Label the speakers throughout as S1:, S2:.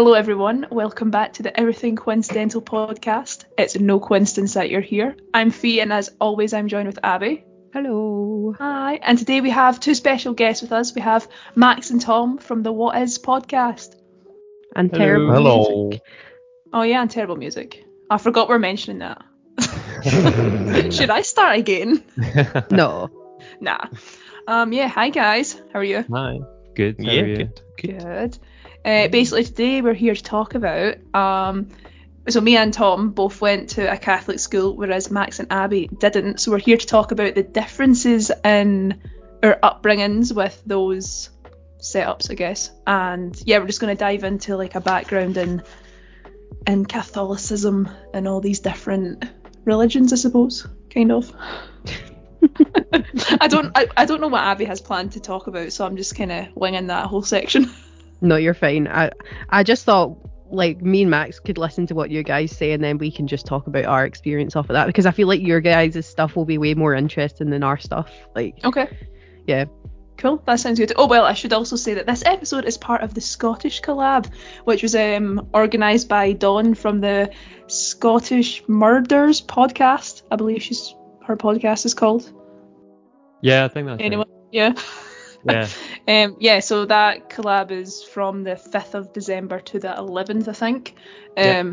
S1: Hello, everyone. Welcome back to the Everything Coincidental podcast. It's no coincidence that you're here. I'm Fee, and as always, I'm joined with Abby.
S2: Hello.
S1: Hi. And today we have two special guests with us. We have Max and Tom from the What Is podcast.
S2: And
S3: Hello.
S2: terrible
S3: Hello.
S2: music.
S1: Oh, yeah, and terrible music. I forgot we're mentioning that. Should I start again?
S2: No.
S1: Nah. Um, yeah, hi guys. How are you?
S3: Hi. Good. How
S4: Yeah,
S3: are you?
S4: good. good.
S1: Good. Uh, basically, today we're here to talk about. Um, so me and Tom both went to a Catholic school, whereas Max and Abby didn't. So we're here to talk about the differences in our upbringings with those setups, I guess. And yeah, we're just going to dive into like a background in in Catholicism and all these different religions, I suppose, kind of. I don't I, I don't know what Abby has planned to talk about, so I'm just kind of winging that whole section.
S2: No, you're fine. I I just thought like me and Max could listen to what you guys say and then we can just talk about our experience off of that because I feel like your guys' stuff will be way more interesting than our stuff. Like
S1: Okay.
S2: Yeah.
S1: Cool. That sounds good. Oh well, I should also say that this episode is part of the Scottish collab, which was um organised by Dawn from the Scottish Murders podcast. I believe she's her podcast is called.
S3: Yeah, I think that's
S1: Anyway, yeah.
S3: Yeah.
S1: Um, yeah, so that collab is from the 5th of December to the 11th, I think. Um,
S3: Yeah.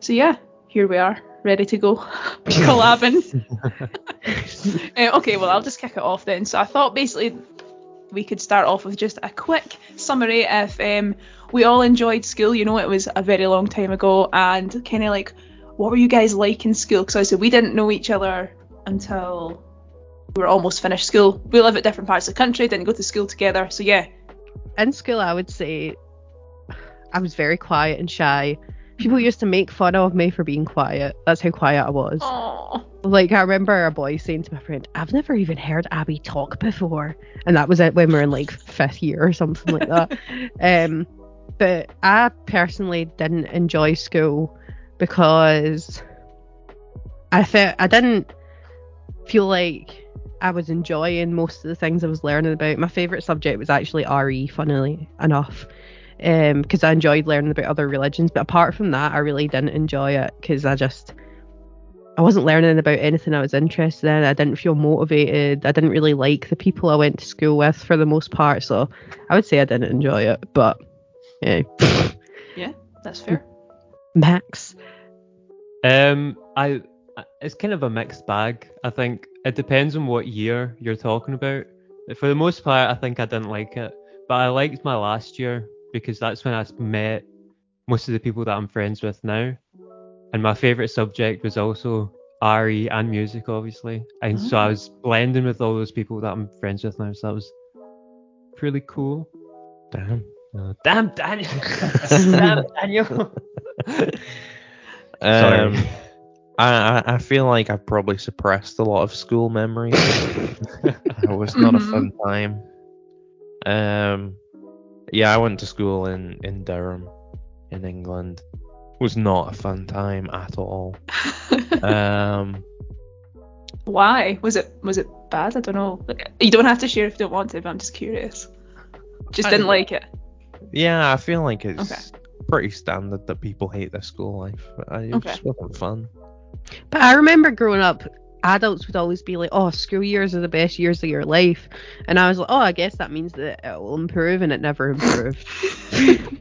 S1: So yeah, here we are, ready to go collabing. Uh, okay, well, I'll just kick it off then. So I thought basically we could start off with just a quick summary if um, we all enjoyed school. You know, it was a very long time ago, and kind of like, what were you guys like in school? Because I said we didn't know each other until we were almost finished school. We live at different parts of the country, didn't go to school together. So yeah,
S2: in school I would say I was very quiet and shy. People used to make fun of me for being quiet. That's how quiet I was.
S1: oh,
S2: Like I remember a boy saying to my friend, "I've never even heard Abby talk before," and that was it when we were in like fifth year or something like that. Um, but I personally didn't enjoy school because I felt I didn't feel like I was enjoying most of the things I was learning about. My favorite subject was actually RE, funnily enough, because I enjoyed learning about other religions. But apart from that, I really didn't enjoy it because I just I wasn't learning about anything I was interested in. I didn't feel motivated. I didn't really like the people I went to school with for the most part. So I would say I didn't enjoy it. But yeah,
S1: yeah, that's fair.
S2: Max.
S3: Um, I I- it's kind of a mixed bag. I think it depends on what year you're talking about. For the most part, I think I didn't like it, but I liked my last year because that's when I met most of the people that I'm friends with now. And my favorite subject was also RE and music, obviously. And so I
S1: Oh.
S3: was blending with all those people that I'm friends with now. So that was pretty cool.
S4: Damn.
S3: Uh, damn, Daniel. damn, Daniel.
S4: Um, I, I I feel like I've probably suppressed a lot of school memories. it was not
S1: Mhm.
S4: a fun time. Um, yeah, I went to school in in Durham, in England. It was not a fun time at all. Um,
S1: Why was it was it bad? I don't know. Like, You don't have to share if you don't want to, but I'm just curious. Just
S4: I-
S1: didn't like it.
S4: yeah, I feel like it's
S1: Okay.
S4: pretty standard that people hate their school life. But it
S1: Okay.
S4: just wasn't fun.
S2: But I remember growing up, adults would always be like, "Oh, school years are the best years of your life," and I was like, "Oh, I guess that means that it will improve," and it never improved.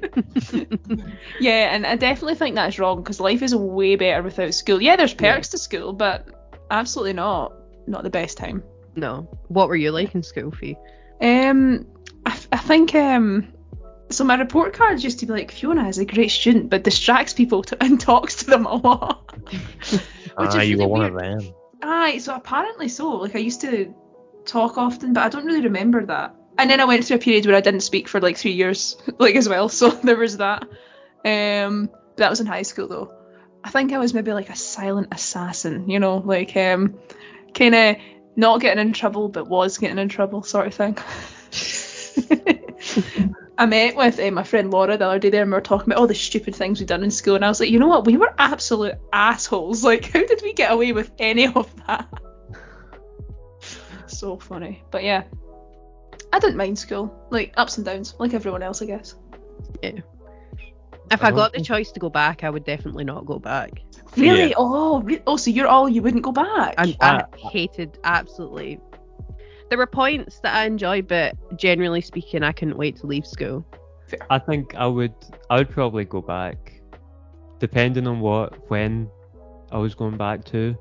S1: Yeah, and I definitely think that's wrong because life is way better without school. Yeah, there's perks to school, but absolutely not not the best time.
S2: no. What were you like in school, Fee?
S1: Um, I, f- I think um, so. My report cards used to be like Fiona is a great student, but distracts people to, and talks to them a lot.
S4: Ah, you
S1: really
S4: were one of them.
S1: Aye, so apparently so. Like I used to talk often, but I don't really remember that. And then I went through a period where I didn't speak for like three years, like as well. So there was that. Um, but that was in high school though. I think I was maybe like a silent assassin, you know, like um, kind of not getting in trouble but was getting in trouble sort of thing. I met with uh, my friend Laura the other day there and we were talking about all the stupid things we'd done in school and I was like, you know what, we were absolute assholes. Like, how did we get away with any of that? so funny. But yeah. I didn't mind school. Like ups and downs, like everyone else I guess.
S2: Yeah. If
S3: I
S2: I, got the choice to go back, I would definitely not go back.
S1: Really?
S4: Yeah.
S1: Oh, re- oh, so you're all you wouldn't go back?
S2: And I
S3: Uh,
S2: hated absolutely. There were points that I enjoyed, but generally speaking, I couldn't wait to leave school.
S3: I think I would I would probably go back, depending on what when I was going back to.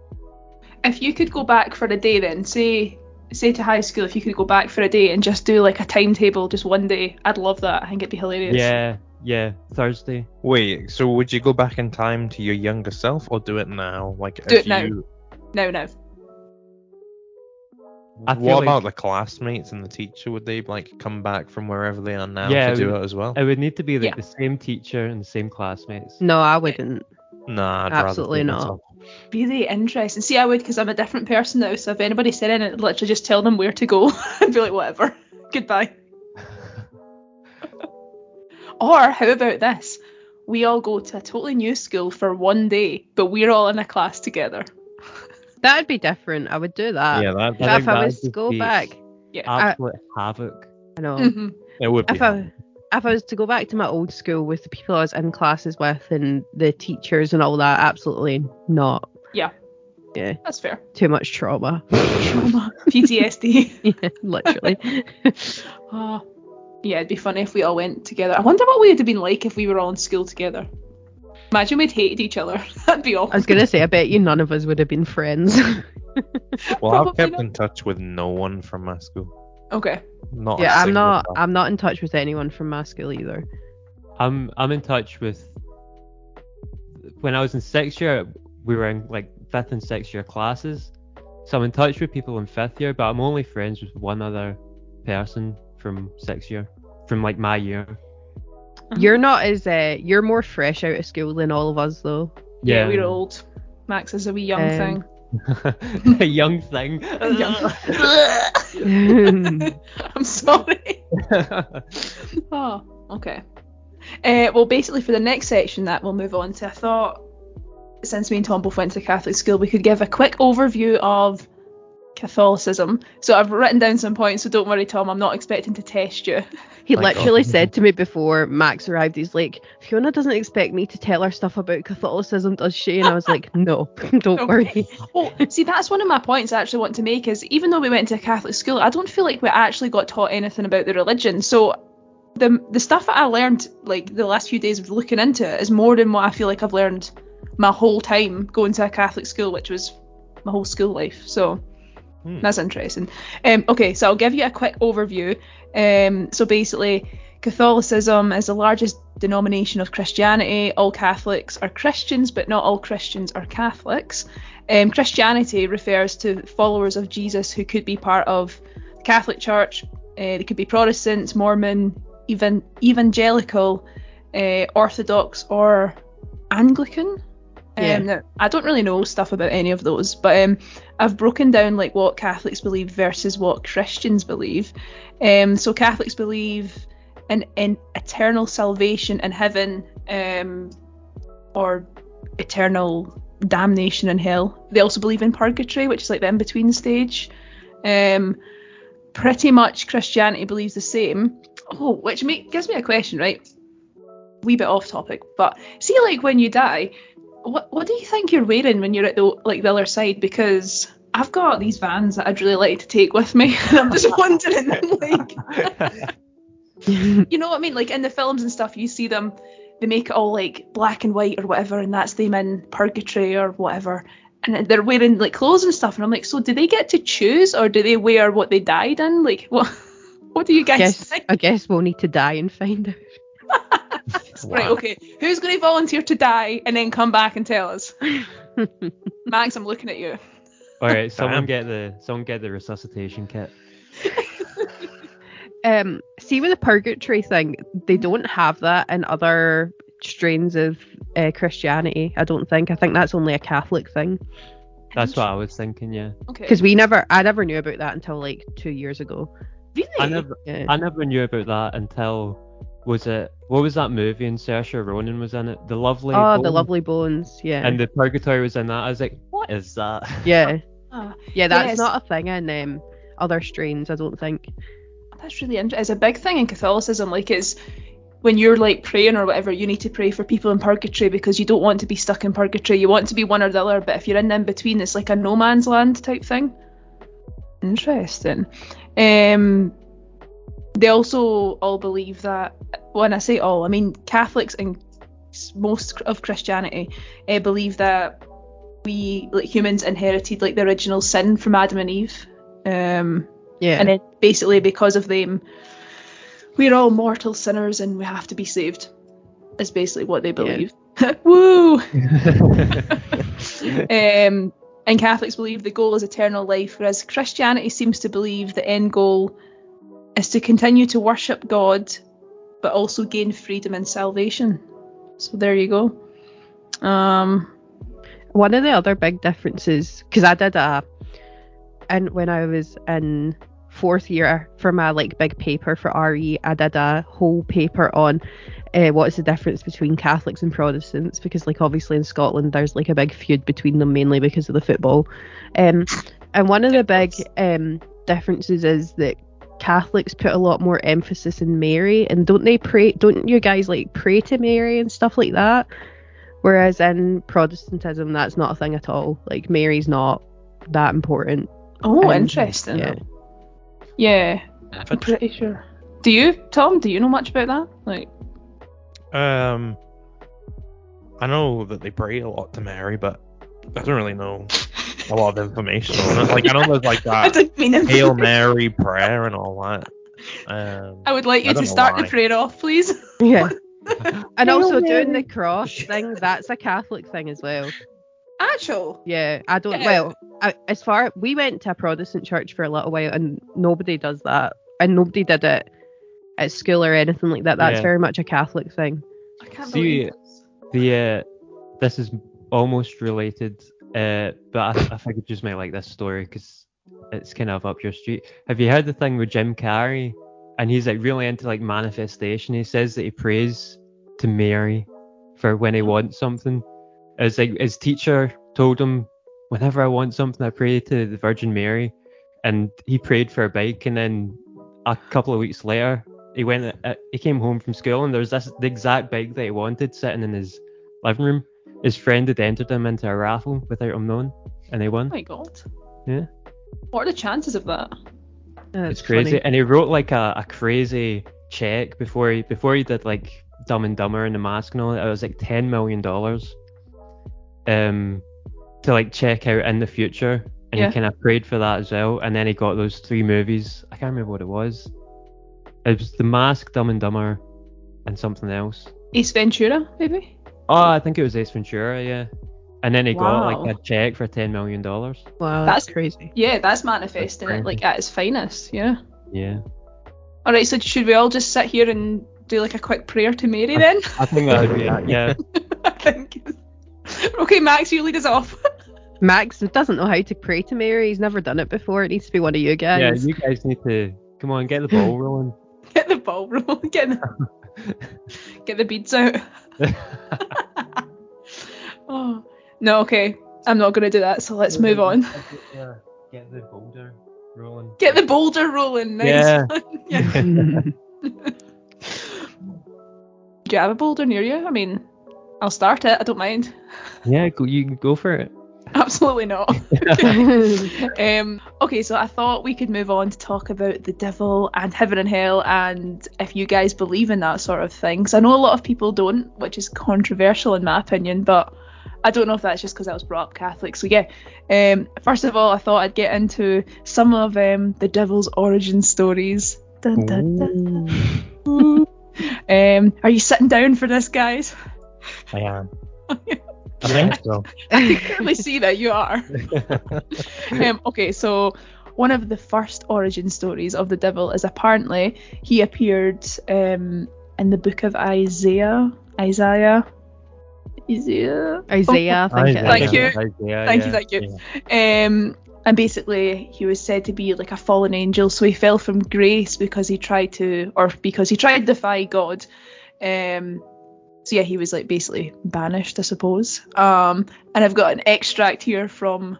S1: if you could go back for a day, then say say to high school, if you could go back for a day and just do like a timetable, just one day, I'd love that. I think it'd be hilarious.
S3: Yeah, yeah, Thursday.
S4: Wait, so would you go back in time to your younger self or do it now? Like,
S1: Do
S4: if
S1: it now.
S4: you,
S1: No, no.
S3: I feel
S4: what
S3: like
S4: about the classmates and the teacher? Would they like come back from wherever they are now
S3: Yeah,
S4: to do
S3: we-
S4: it as well?
S3: it would need to be like
S1: Yeah.
S3: the same teacher and the same classmates.
S2: No, I wouldn't.
S4: Nah, I'd
S2: absolutely
S4: rather take
S2: not.
S4: myself.
S1: Really interesting. See, I would because I'm a different person now. So if anybody said anything, I'd literally just tell them where to go and be like, whatever. Goodbye. or how about this? We all go to a totally new school for one day, but we're all in a class together.
S2: That'd be different. I would do that.
S4: yeah, that,
S2: But
S3: I
S2: if I was to go back,
S1: Yeah.
S3: Absolute havoc.
S2: I know.
S1: hmm
S4: it would be.
S2: if I if I was to go back to my old school with the people I was in classes with and the teachers and all that, absolutely not.
S1: Yeah.
S2: Yeah,
S1: That's fair.
S2: too much trauma.
S1: Trauma. PTSD.
S2: yeah, literally.
S1: Ah, yeah, it'd be funny if we all went together. I wonder what we would have been like if we were all in school together. Imagine we'd hated each other. That'd be awful.
S2: I was gonna say, I bet you none of us would have been friends.
S4: well, I've kept
S1: not.
S4: in touch with no one from my school.
S1: Okay.
S4: Not
S2: yeah, I'm not.
S4: one.
S2: I'm not in touch with anyone from my school either.
S3: I'm I'm in touch with. When I was in sixth year, we were in like fifth and sixth year classes, so I'm in touch with people in fifth year, but I'm only friends with one other person from sixth year, from like my year.
S1: Uh-huh.
S2: You're not as uh, you're more fresh out of school than all of us though.
S1: Yeah, we're old. Max is a wee young
S2: Um,
S1: thing.
S3: a young thing.
S1: I'm sorry. Oh, okay. Uh, well, basically, for the next section that we'll move on to, I thought since me and Tom both went to Catholic school, we could give a quick overview of Catholicism. So I've written down some points, so don't worry, Tom. I'm not expecting to test you.
S2: He
S4: My
S2: literally
S4: God.
S2: said to me before Max arrived, he's like, Fiona doesn't expect me to tell her stuff about Catholicism, does she? And I was like, no, don't
S1: Okay.
S2: worry.
S1: Well, see, that's one of my points I actually want to make is even though we went to a Catholic school, I don't feel like we actually got taught anything about the religion. So the the stuff that I learned like the last few days of looking into it is more than what I feel like I've learned my whole time going to a Catholic school, which was my whole school life. So
S4: Hmm.
S1: that's interesting. Um, okay, so I'll give you a quick overview. Um, so basically, Catholicism is the largest denomination of Christianity. All Catholics are Christians, but not all Christians are Catholics. Um, Christianity refers to followers of Jesus who could be part of the Catholic Church. Uh, they could be Protestants, Mormon, even evangelical, uh, Orthodox, or Anglican.
S2: Yeah.
S1: Um, now, I don't really know stuff about any of those, but um, I've broken down like what Catholics believe versus what Christians believe. Um, so Catholics believe in, in eternal salvation in heaven, um, or eternal damnation in hell. They also believe in purgatory, which is like the in between stage. Um, pretty much Christianity believes the same. Oh, which gives me a question, right? Wee bit off topic, but see, like when you die, what what do you think you're wearing when you're at the like the other side? Because I've got these vans that I'd really like to take with me, and I'm just wondering, like, you know what I mean? Like in the films and stuff, you see them, they make it all like black and white or whatever, and that's them in purgatory or whatever. And they're wearing like clothes and stuff, and I'm like, so do they get to choose, or do they wear what they died in? Like, what? What do you guys
S2: guess,
S1: think?
S2: I guess we'll need to die and find out.
S1: Right,
S4: Wow.
S1: okay. Who's going to volunteer to die and then come back and tell us? Max, I'm looking at you.
S3: All right, someone
S4: Damn.
S3: get the someone get the resuscitation kit.
S2: Um, see with the purgatory thing, they don't have that in other strains of uh, Christianity. I don't think. I think that's only a Catholic thing.
S3: That's what I was thinking. Yeah,
S1: Okay.
S2: Because we never, I never knew about that until like two years ago.
S1: really?
S3: I never
S2: Yeah.
S3: I never knew about that until was it what was that movie and Saoirse Ronan was in it? The Lovely.
S2: oh, the
S3: Bones?
S2: lovely bones. Yeah.
S3: And the Purgatory was in that. I was like, what is that?
S2: yeah.
S1: Ah,
S2: Yeah, that's
S1: Yes.
S2: not a thing in um, other strains, I don't think.
S1: that's really interesting. It's a big thing in Catholicism. Like, it's when you're like praying or whatever, you need to pray for people in purgatory because you don't want to be stuck in purgatory. You want to be one or the other, but if you're in the in between, it's like a no man's land type thing. Interesting. Um, they also all believe that when I say all, I mean Catholics and most of Christianity uh, believe that we like humans inherited like the original sin from Adam and Eve. Um,
S2: Yeah.
S1: and then basically because of them we're all mortal sinners and we have to be saved is basically what they believe woo um and catholics believe the goal is eternal life whereas christianity seems to believe the end goal is to continue to worship god but also gain freedom and salvation. So there you go. Um
S2: One of the other big differences, because I did a, and when I was in fourth year for my like big paper for RE, I did a whole paper on uh, what is the difference between Catholics and Protestants, because like obviously in Scotland there's like a big feud between them mainly because of the football, um, and one of the big um differences is that Catholics put a lot more emphasis in Mary, and don't they pray? Don't you guys like pray to Mary and stuff like that? Whereas in Protestantism, that's not a thing at all. Like Mary's not that important.
S1: oh
S2: Um,
S1: interesting
S2: Yeah.
S1: yeah i'm pretty sure do you tom do you know much about that like
S4: Um, I know that they pray a lot to Mary, but I don't really know a lot of information on it. Like I know there's like
S1: I
S4: that
S1: didn't mean.
S4: Hail Mary prayer and all that. Um,
S1: I would like you to
S4: know
S1: start the prayer off, please.
S2: Yeah. And
S1: Hail
S2: also doing the cross thing, that's a Catholic thing as well.
S1: Actual.
S2: Yeah, I don't.
S1: Yeah.
S2: Well, I, as far we went to a Protestant church for a little while, and nobody does that, and nobody did it at school or anything like that. That's
S3: Yeah.
S2: very much a Catholic thing.
S1: I can't
S3: See,
S1: believe this.
S3: The uh, this is almost related, uh, but I, I think you just might like this story because it's kind of up your street. Have you heard the thing with Jim Carrey? And he's like really into like manifestation. He says that he prays to Mary for when he wants something. It's like his teacher told him, whenever I want something, I pray to the Virgin Mary. And he prayed for a bike, and then a couple of weeks later, he went. Uh, he came home from school, and there was this the exact bike that he wanted sitting in his living room. His friend had entered him into a raffle without him knowing, and they
S1: Oh my god.
S3: Yeah.
S1: What are the chances of that?
S3: It's crazy.
S2: funny.
S3: And he wrote like a, a crazy check before he before he did like Dumb and Dumber and the Mask and all that. It was like ten million dollars. Um, to like check out in the future, and
S1: Yeah.
S3: he kind of prayed for that as well. And then he got those three movies. I can't remember what it was. It was The Mask, Dumb and Dumber, and something else.
S1: Ace Ventura, maybe?
S3: Oh, I think it was Ace Ventura, yeah. And then he got like a check for ten million dollars.
S2: Wow,
S1: That's-
S2: that's crazy.
S1: Yeah, that's manifesting it like at its finest, yeah.
S3: Yeah.
S1: Alright, so should we all just sit here and do like a quick prayer to Mary then?
S3: I think that would be it. Yeah.
S1: I think. Okay, Max, you lead us off.
S2: Max doesn't know how to pray to Mary. He's never done it before. It needs to be one of you guys.
S3: Yeah, you guys need to come on, get the ball rolling.
S1: Get the ball rolling. Get the, get the beads out. Oh no, okay. I'm not gonna do that. So let's move on.
S3: Get the boulder rolling.
S1: Get the boulder rolling. Nice.
S3: Yeah.
S1: yeah. Do you have a boulder near you? I mean, I'll start it. I don't mind.
S3: Yeah, go, you can go for it.
S1: Absolutely not. um, okay, so I thought we could move on to talk about the devil and heaven and hell, and if you guys believe in that sort of thing. I know a lot of people don't, which is controversial in my opinion, but I don't know if that's just because I was brought up Catholic. So yeah, um, first of all, I thought I'd get into some of um, the devil's origin stories. Dun, dun, dun. Um, are you sitting down for this, guys?
S4: I am. I think so.
S1: I can clearly see that you are. um, okay, so one of the first origin stories of the devil is apparently he appeared um, in the book of Isaiah. Isaiah. Isaiah.
S2: Isaiah, I think. it
S1: Thank you.
S3: Yeah,
S1: Thank you, thank you. Um, and basically, he was said to be like a fallen angel, so he fell from grace because he tried to, or because he tried to defy God. Um, so yeah, he was like basically banished, I suppose. Um, and I've got an extract here from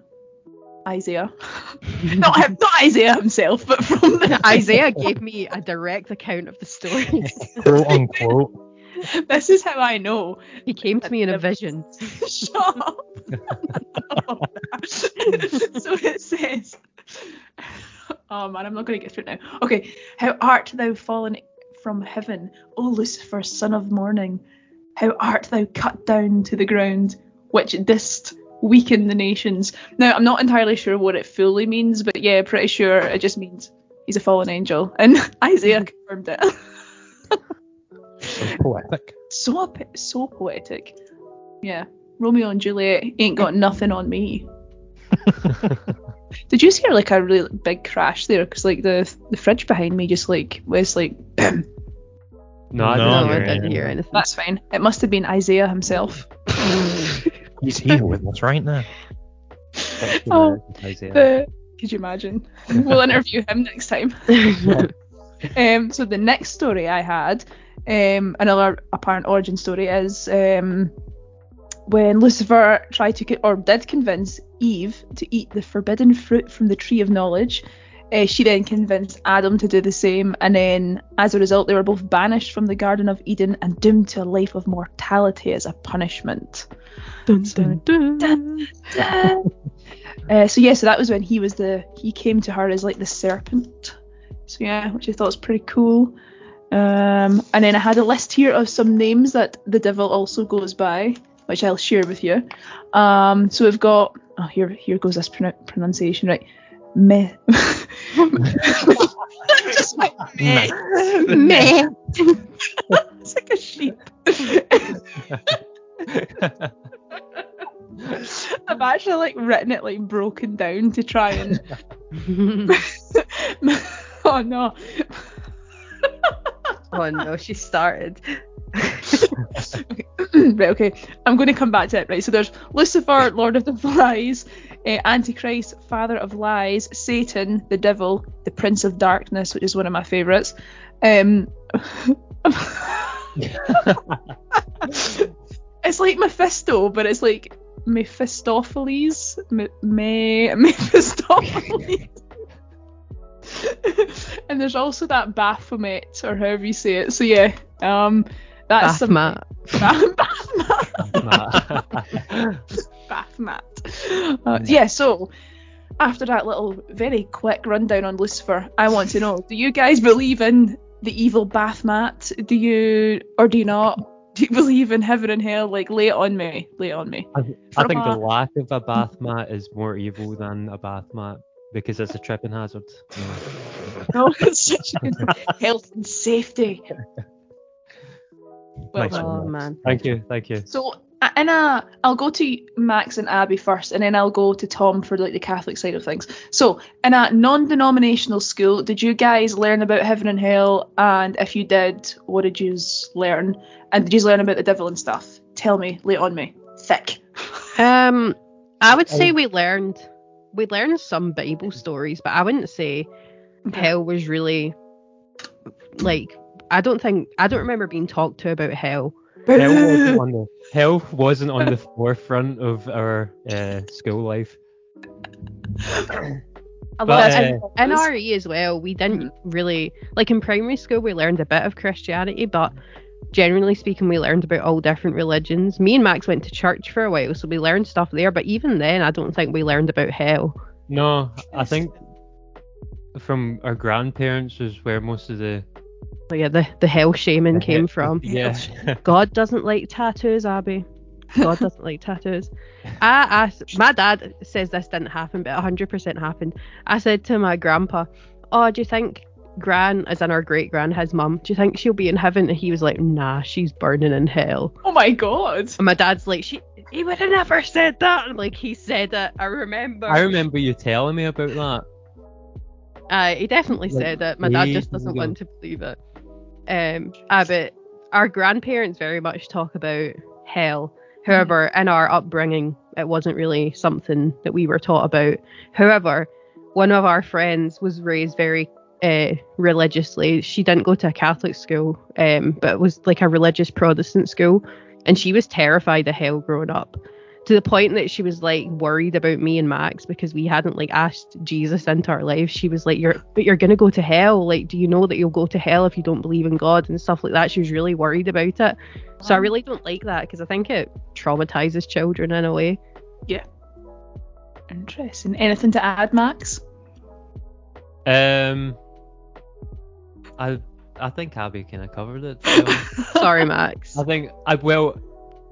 S1: Isaiah. not, not Isaiah himself, but from the
S2: Isaiah gave me a direct account of the story.
S4: Quote unquote.
S1: This is how I know.
S2: He came to me in a vision.
S1: Shut up. so it says, oh man, I'm not going to get through it now. Okay, how art thou fallen from heaven, O Lucifer, son of morning? How art thou cut down to the ground, which didst weaken the nations? Now, I'm not entirely sure what it fully means, but yeah, pretty sure it just means he's a fallen angel. And Isaiah mm-hmm. confirmed it.
S4: So poetic.
S1: so so poetic. Yeah, Romeo and Juliet ain't got nothing on me. Did you see like a really big crash there? Because like the the fridge behind me just like was like.
S3: No, I
S4: No,
S3: didn't
S2: No,
S3: hear
S2: I didn't
S3: anything.
S2: hear anything.
S1: That's fine. It must have been Isaiah himself.
S4: He's here with us right now.
S1: Oh,
S3: Isaiah.
S1: The, could you imagine? we'll interview him next time. Um, so the next story I had, um, another apparent origin story is um, when Lucifer tried to or did convince Eve to eat the forbidden fruit from the tree of knowledge. Uh, she then convinced Adam to do the same, and then as a result, they were both banished from the Garden of Eden and doomed to a life of mortality as a punishment.
S2: Dun, dun, dun.
S1: uh, so yeah, so that was when he was the he came to her as like the serpent. So yeah, which I thought was pretty cool. Um, and then I had a list here of some names that the devil also goes by, which I'll share with you. Um, so we've got oh here here goes this pron- pronunciation right. Me. Just like meh.
S2: Meh.
S1: It's like a sheep. I've actually like written it like broken down to try and oh no.
S2: oh no, she started.
S1: right, okay. I'm going to come back to it. Right, so there's Lucifer, Lord of the Flies, uh, Antichrist, Father of Lies, Satan, the Devil, the Prince of Darkness, which is one of my favourites. Um, it's like Mephisto, but it's like Mephistopheles. Me, me Mephistopheles. and there's also that Baphomet, or however you say it. So yeah, um, that's some
S2: Bathmat.
S1: Bathmat. Bathmat. Uh, yeah, so after that little very quick rundown on Lucifer, I want to know: Do you guys believe in the evil Bathmat? Do you, or do you not? Do you believe in heaven and hell? Like, lay it on me. Lay it on me.
S3: I, I think the
S1: From
S3: lack of a bath mat is more evil than a bath mat because it's a tripping hazard.
S1: No, it's such a health and safety. Well,
S3: Nice
S1: done.
S2: Oh man.
S3: Thank you, thank you.
S1: So in a, I'll go to Max and Abby first, and then I'll go to Tom for like the Catholic side of things. So in a non-denominational school, did you guys learn about heaven and hell? And if you did, what did you learn? And did you learn about the devil and stuff? Tell me, lay on me, thick.
S2: Um, I would say we learned we learned some Bible stories, but I wouldn't say hell was really like I don't think I don't remember being talked to about hell.
S3: Hell wasn't on the hell wasn't on the forefront of our uh, school life.
S2: A
S3: But, uh,
S2: in RE as well, we didn't really like in primary school we learned a bit of Christianity, but generally speaking we learned about all different religions. Me and Max went to church for a while, so we learned stuff there, but even then I don't think we learned about hell.
S3: No, I think from our grandparents was where most of the
S2: So yeah, the, the hell shaman came from.
S3: Yeah.
S2: God doesn't like tattoos, Abby. God doesn't like tattoos. I asked, my dad says this didn't happen, but 100% happened. I said to my grandpa, Oh, do you think Gran, as in our great gran, his mum, do you think she'll be in heaven? And he was like, Nah, she's burning in hell.
S1: Oh my god.
S2: And my dad's like, She, he would have never said that. And like, he said it. I remember.
S3: I remember you telling me about that.
S2: Uh, he definitely
S3: Like,
S2: said it. My dad just doesn't want to believe it. Um, ah, but our grandparents very much talk about hell. However, in our upbringing, it wasn't really something that we were taught about. However, one of our friends was raised very uh, religiously. She didn't go to a Catholic school, um, but it was like a religious Protestant school, and she was terrified of hell growing up. To to the point that she was like worried about me and Max because we hadn't like asked Jesus into our lives. She was like, "You're, but you're gonna go to hell. Like, do you know that you'll go to hell if you don't believe in God and stuff like that?" She was really worried about it. So I really don't like that because I think it traumatizes children in a way. Yeah.
S1: Interesting. Anything to add, Max?
S3: Um, I I think Abby kind of covered it. so.
S2: Sorry, Max.
S3: I think I well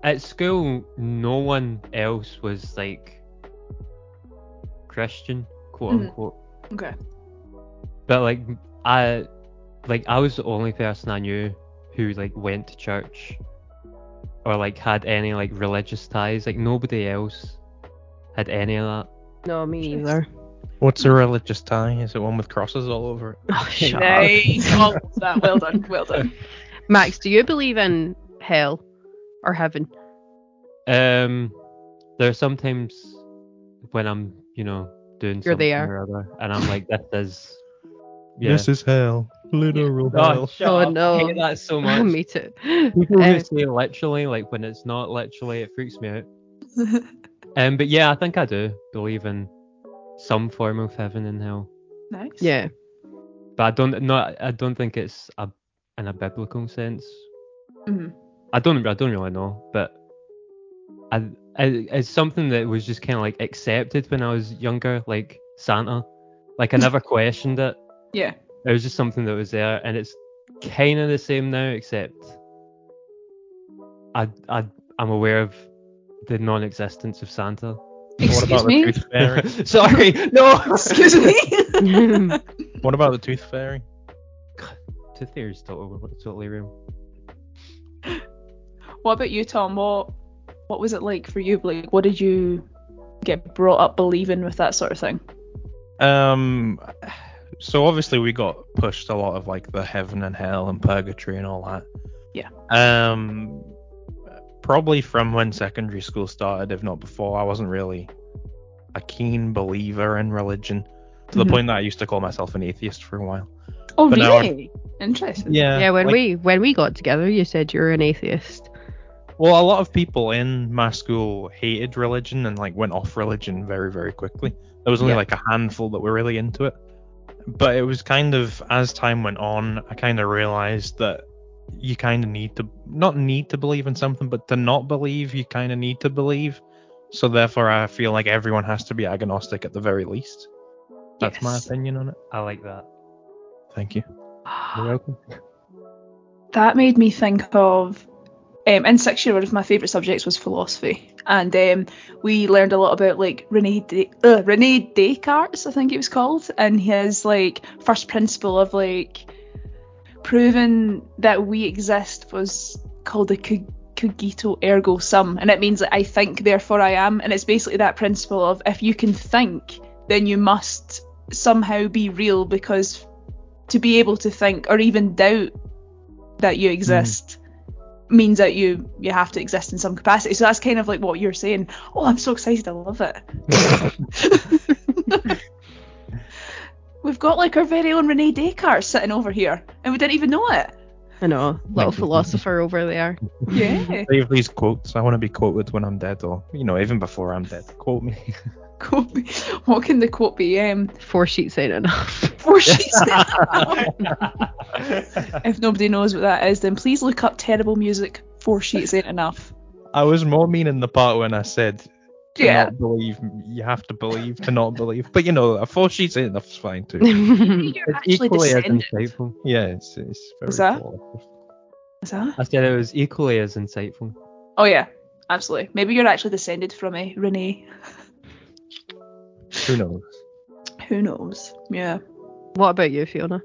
S3: at school no one else was like Christian, quote
S1: Mhm.
S3: unquote.
S1: Okay.
S3: But like I like I was the only person I knew who like went to church or like had any like religious ties. Like nobody else had any of that.
S2: No, me neither.
S4: What's a religious tie? Is it one with crosses all over it?
S2: Oh, shut.
S1: Nice. All of that. Well done. Well done.
S2: Max, do you believe in hell or heaven?
S3: Um there are sometimes when I'm, you know, doing
S2: You're
S3: something
S2: there.
S3: or other and I'm like this is yeah.
S4: This is hell. Literal
S3: Oh,
S4: hell.
S3: shut
S2: Oh, no.
S3: I hate that so much.
S2: me too.
S3: People who say literally, like when it's not literally, it freaks me out. Um, but yeah, I think I do believe in some form of heaven and hell,
S1: nice.
S2: yeah.
S3: but I don't not I don't think it's a in a biblical sense.
S1: Mhm.
S3: I don't I don't really know, but I, I it's something that was just kind of like accepted when I was younger, like Santa. Like I never questioned it.
S1: Yeah.
S3: It was just something that was there, and it's kind of the same now, except I I I'm aware of the non-existence of Santa.
S4: What
S1: Excuse
S4: about
S1: me.
S4: the tooth fairy?
S3: Sorry, no.
S1: Excuse me.
S4: what about the tooth fairy?
S3: Tooth fairy is totally, totally real.
S1: What about you, Tom? What What was it like for you? Like, what did you get brought up believing with that sort of thing?
S4: Um, so obviously we got pushed a lot of like the heaven and hell and purgatory and all that.
S1: Yeah.
S4: Um, probably from when secondary school started, if not before, I wasn't really a keen believer in religion to the
S1: Mhm.
S4: point that I used to call myself an atheist for a while.
S1: Oh,
S4: But now-
S1: really? Interesting.
S4: Yeah.
S2: yeah, when
S4: like-
S2: we when we got together, you said you were an atheist.
S4: Well, a lot of people in my school hated religion and like went off religion very, very quickly. There was only
S2: Yeah.
S4: like a handful that were really into it. But it was kind of as time went on, I kind of realized that you kind of need to not need to believe in something, but to not believe, you kind of need to believe. So therefore, I feel like everyone has to be agnostic at the very least. That's my opinion on it.
S3: I like that.
S4: Thank you.
S3: You're welcome.
S1: that made me think of um, in sixth year one of my favourite subjects was philosophy. And um, we learned a lot about like Rene, De- uh, Rene Descartes I think it was called. And his like first principle of like proving that we exist was called the cogito ergo sum. And it means that I think therefore I am. And it's basically that principle of if you can think then you must somehow be real. Because to be able to think or even doubt that you exist means that you you have to exist in some capacity. So that's kind of like what you're saying. Oh, I'm so excited! I love it. We've got like our very own Rene Descartes sitting over here, and we didn't even know it.
S2: I know, little philosopher over there.
S1: Yeah,
S4: Save these quotes. I want to be quoted when I'm dead, or you know, even before I'm dead. Quote me.
S1: quote me. What can the quote be? Um,
S2: Four sheets ain't enough.
S1: four sheets. Ain't enough. if nobody knows what that is, then please look up terrible music. Four sheets ain't enough.
S4: I was more meaning the part when I said to
S1: Yeah.
S4: not believe. You have to believe to not believe. But you know, a four sheets ain't enough is fine too.
S1: You're
S3: It's
S1: actually
S3: equally as insightful.
S4: Yeah, it's it's very
S1: Is that? that?
S3: I said it was equally as insightful.
S1: Oh yeah, absolutely. Maybe you're actually descended from a Rene.
S4: Who knows?
S1: Who knows? Yeah.
S2: what about you, Fiona?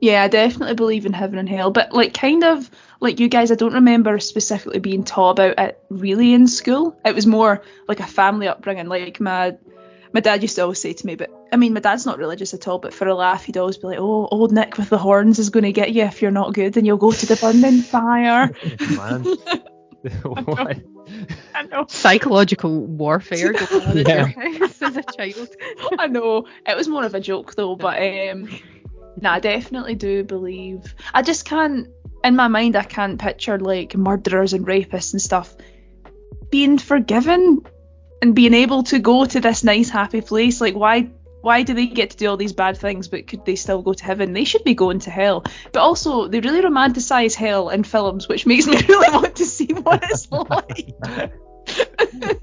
S1: Yeah, I definitely believe in heaven and hell, but like kind of like you guys, I don't remember specifically being taught about it really in school. It was more like a family upbringing. Like my my dad used to always say to me, but I mean, my dad's not religious at all, but for a laugh, he'd always be like, "Oh, old Nick with the horns is going to get you if you're not good, and you'll go to the burning fire."
S3: Man. what?
S1: I know.
S2: Psychological warfare going on in
S3: Yeah.
S2: your house as a child.
S1: I know. It was more of a joke though, but um nah, I definitely do believe I just can't in my mind I can't picture like murderers and rapists and stuff being forgiven and being able to go to this nice happy place. Like why why do they get to do all these bad things but could they still go to heaven? They should be going to hell. But also they really romanticize hell in films, which makes me really want to see what it's like.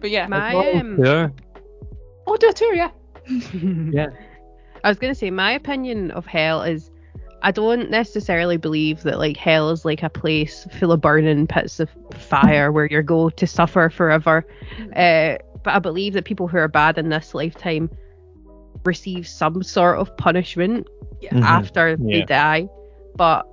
S1: but yeah.
S2: My um,
S3: Sure.
S1: Oh do a tour, yeah.
S3: Yeah.
S2: I was gonna say my opinion of hell is I don't necessarily believe that like hell is like a place full of burning pits of fire where you go to suffer forever. Uh, but I believe that people who are bad in this lifetime receive some sort of punishment
S1: Yeah.
S4: Mhm.
S2: after they die. But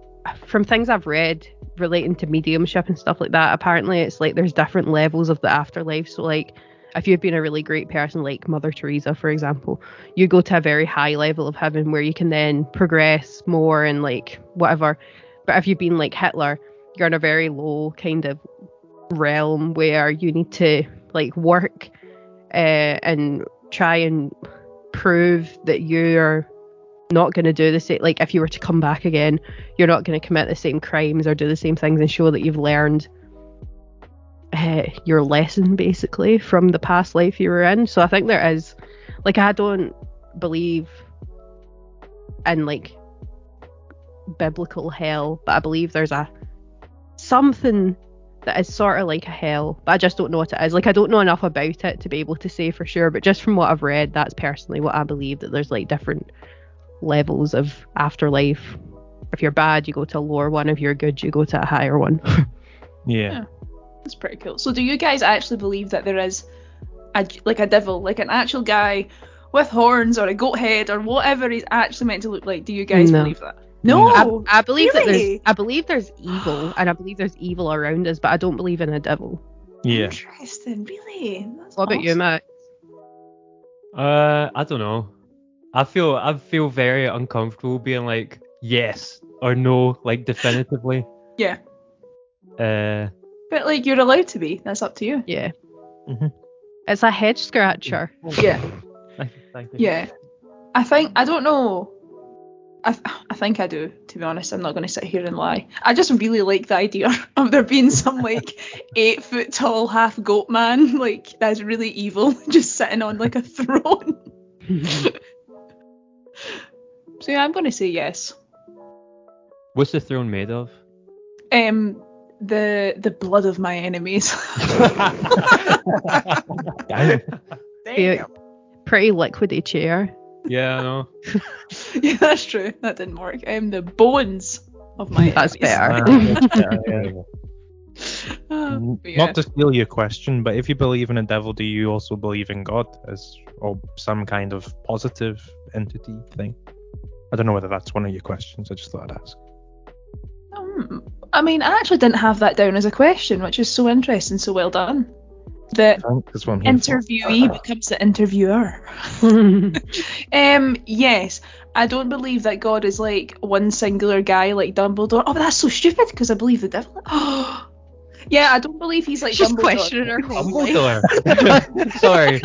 S2: from things I've read relating to mediumship and stuff like that, apparently it's like there's different levels of the afterlife. So like if you've been a really great person like Mother Teresa, for example, you go to a very high level of heaven where you can then progress more and like whatever. But if you've been like Hitler, you're in a very low kind of realm where you need to like work uh, and try and prove that you're not going to do the same like if you were to come back again you're not going to commit the same crimes or do the same things and show that you've learned uh, your lesson basically from the past life you were in. So i think there is like i don't believe in like biblical hell but i believe there's a something that is sort of like a hell but i just don't know what it is like i don't know enough about it to be able to say for sure but just from what i've read that's personally what i believe that there's like different levels of afterlife if you're bad you go to a lower one if you're good you go to a higher one
S4: Yeah.
S1: That's pretty cool. So do you guys actually believe that there is a like a devil, like an actual guy with horns or a goat head or whatever he's actually meant to look like? Do you guys
S2: No.
S1: believe that? No.
S2: I, I believe that there's I believe there's evil and I believe there's evil around us, but I don't believe in a devil.
S4: Yeah.
S1: Interesting, really. That's
S2: What about you,
S1: awesome.
S2: Matt?
S3: Uh, I don't know. I feel I feel very uncomfortable being like yes or no, like definitively.
S1: Yeah.
S3: Uh,
S1: But like you're allowed to be. That's up to you.
S2: Yeah.
S4: Mhm.
S2: It's a head scratcher.
S1: Yeah.
S3: thank you, thank you.
S1: Yeah. I think I don't know. I, th- I think I do, to be honest. I'm not going to sit here and lie. I just really like the idea of there being some like eight foot tall half goat man, like that's really evil, just sitting on like a throne. So yeah, I'm going to say yes.
S3: What's the throne made of?
S1: Um, the the blood of my enemies.
S4: Damn.
S2: Yeah, Pretty liquidy chair.
S3: Yeah, I know.
S1: yeah, that's true. That didn't work. Um, the bones of my
S2: That's better.
S4: Yeah, yeah.
S1: Ah, yeah.
S4: Not to steal your question, but if you believe in a devil, do you also believe in God as or some kind of positive entity thing? I don't know whether that's one of your questions. I just thought I'd ask.
S1: Um, I mean, I actually didn't have that down as a question, which is so interesting. So well done. The
S4: what for.
S1: interviewee becomes the interviewer. Um, yes, I don't believe that God is like one singular guy like Dumbledore. Oh, but that's so stupid because I believe the devil. yeah, I don't believe he's like
S2: She's
S1: Dumbledore.
S2: questioning her whole life.
S3: Dumbledore. Sorry.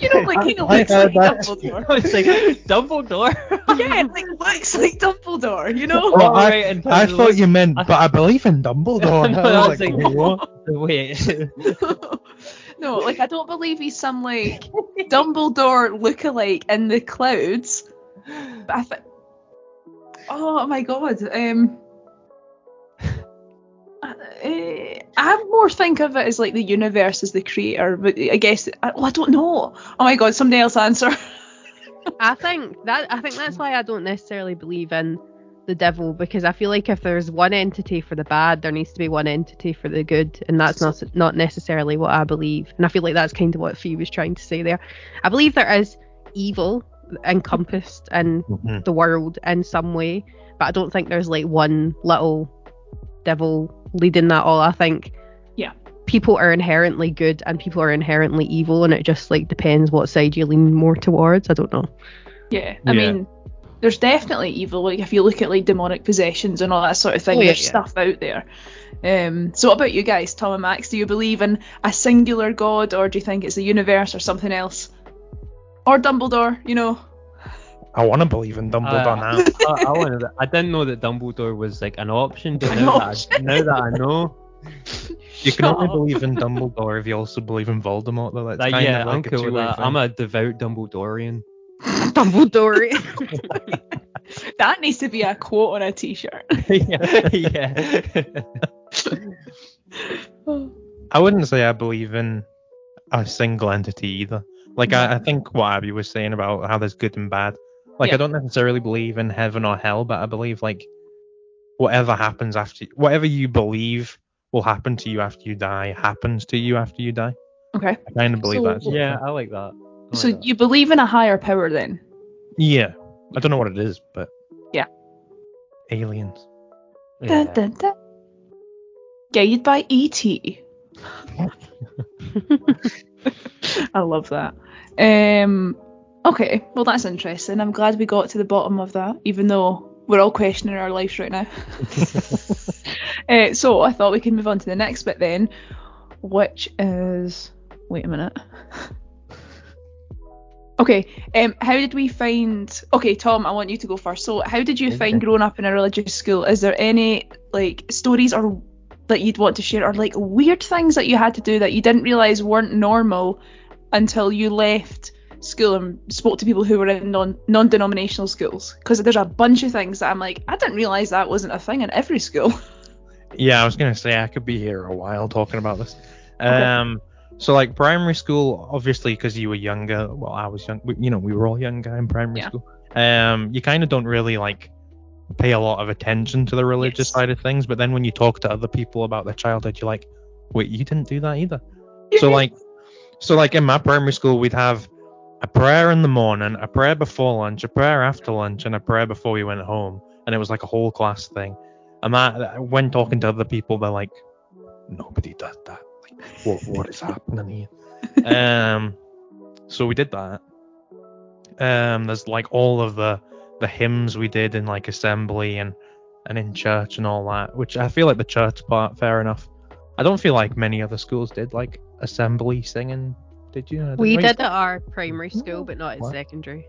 S1: You know, like he
S4: I
S1: looks like
S4: that.
S1: Dumbledore.
S3: I was like Dumbledore.
S1: yeah, like looks like Dumbledore. You know.
S4: Well, I,
S3: Alright,
S4: I thought you meant,
S3: I-
S4: but I believe in Dumbledore.
S3: No,
S4: I was like, what?
S3: Wait.
S1: no, like I don't believe he's some like Dumbledore lookalike in the clouds. But I th- Oh my god. Um uh, I more think of it as like the universe as the creator, but I guess I, oh, I don't know. Oh my god, somebody else answer.
S2: I think that I think that's why I don't necessarily believe in the devil because I feel like if there's one entity for the bad, there needs to be one entity for the good, and that's not not necessarily what I believe. And I feel like that's kind of what Fee was trying to say there. I believe there is evil encompassed in
S4: Mhm.
S2: the world in some way, but I don't think there's like one little devil leading that all. I think
S1: Yeah.
S2: people are inherently good and people are inherently evil, and it just like depends what side you lean more towards. I don't know.
S1: Yeah, I
S4: Yeah.
S1: mean, there's definitely evil. Like if you look at like demonic possessions and all that sort of thing,
S2: Oh, yeah,
S1: there's
S2: yeah.
S1: stuff out there. Um, so what about you guys, Tom and Max? Do you believe in a singular god, or do you think it's the universe or something else? Or Dumbledore, you know?
S4: I want to believe in Dumbledore
S3: Uh,
S4: now.
S3: I, I, wanted, I didn't know that Dumbledore was like an option, but
S1: An
S3: now that, I, now that I know,
S4: You can only
S1: up.
S4: believe in Dumbledore if you also believe in Voldemort, though. That's
S3: Like,
S4: kind
S3: yeah,
S4: of
S3: I'm
S4: a
S3: cool with that.
S4: thing.
S3: I'm a devout Dumbledorian.
S2: Dumbledore.
S1: That needs to be a quote on a t-shirt.
S3: yeah. yeah.
S4: I wouldn't say I believe in a single entity either. Like I, I think what Abby was saying about how there's good and bad. Like
S1: Yeah.
S4: I don't necessarily believe in heaven or hell, but I believe like whatever happens after whatever you believe will happen to you after you die happens to you after you die.
S1: Okay.
S4: I kind of believe
S1: So-
S4: that.
S3: yeah. I like that. I
S1: So
S3: that.
S1: you believe in a higher power then?
S4: Yeah. I don't know what it is, but
S1: Yeah.
S4: Aliens.
S3: Yeah.
S1: Dun, dun, dun. Guided by E.T. I love that. Um, okay, well that's interesting. I'm glad we got to the bottom of that, even though we're all questioning our lives right now. uh, so I thought we could move on to the next bit then, which is wait a minute. Okay, um, how did we find? Okay, Tom, I want you to go first. So, how did you find growing up in a religious school? Is there any like stories or that you'd want to share, or like weird things that you had to do that you didn't realize weren't normal until you left school and spoke to people who were in non non-denominational schools? Because there's a bunch of things that I'm like, I didn't realize that wasn't a thing in every school.
S4: Yeah, I was gonna say I could be here a while talking about this. Um, so like primary school, obviously because you were younger. Well, I was young. You know, we were all younger in primary
S1: Yeah.
S4: school. Um, you kind of don't really like pay a lot of attention to the religious
S1: Yes.
S4: side of things. But then when you talk to other people about their childhood, you're like, wait, you didn't do that either. So like, so like in my primary school, we'd have a prayer in the morning, a prayer before lunch, a prayer after lunch, and a prayer before we went home, and it was like a whole class thing. And that, when talking to other people, they're like, nobody does that. Like, what, what is happening here? um, so we did that. Um, there's like all of the the hymns we did in like assembly and and in church and all that, which I feel like the church part, fair enough. I don't feel like many other schools did like assembly singing. Did you? I don't
S2: we
S4: know.
S2: did at our primary school, but not at
S4: What?
S2: secondary.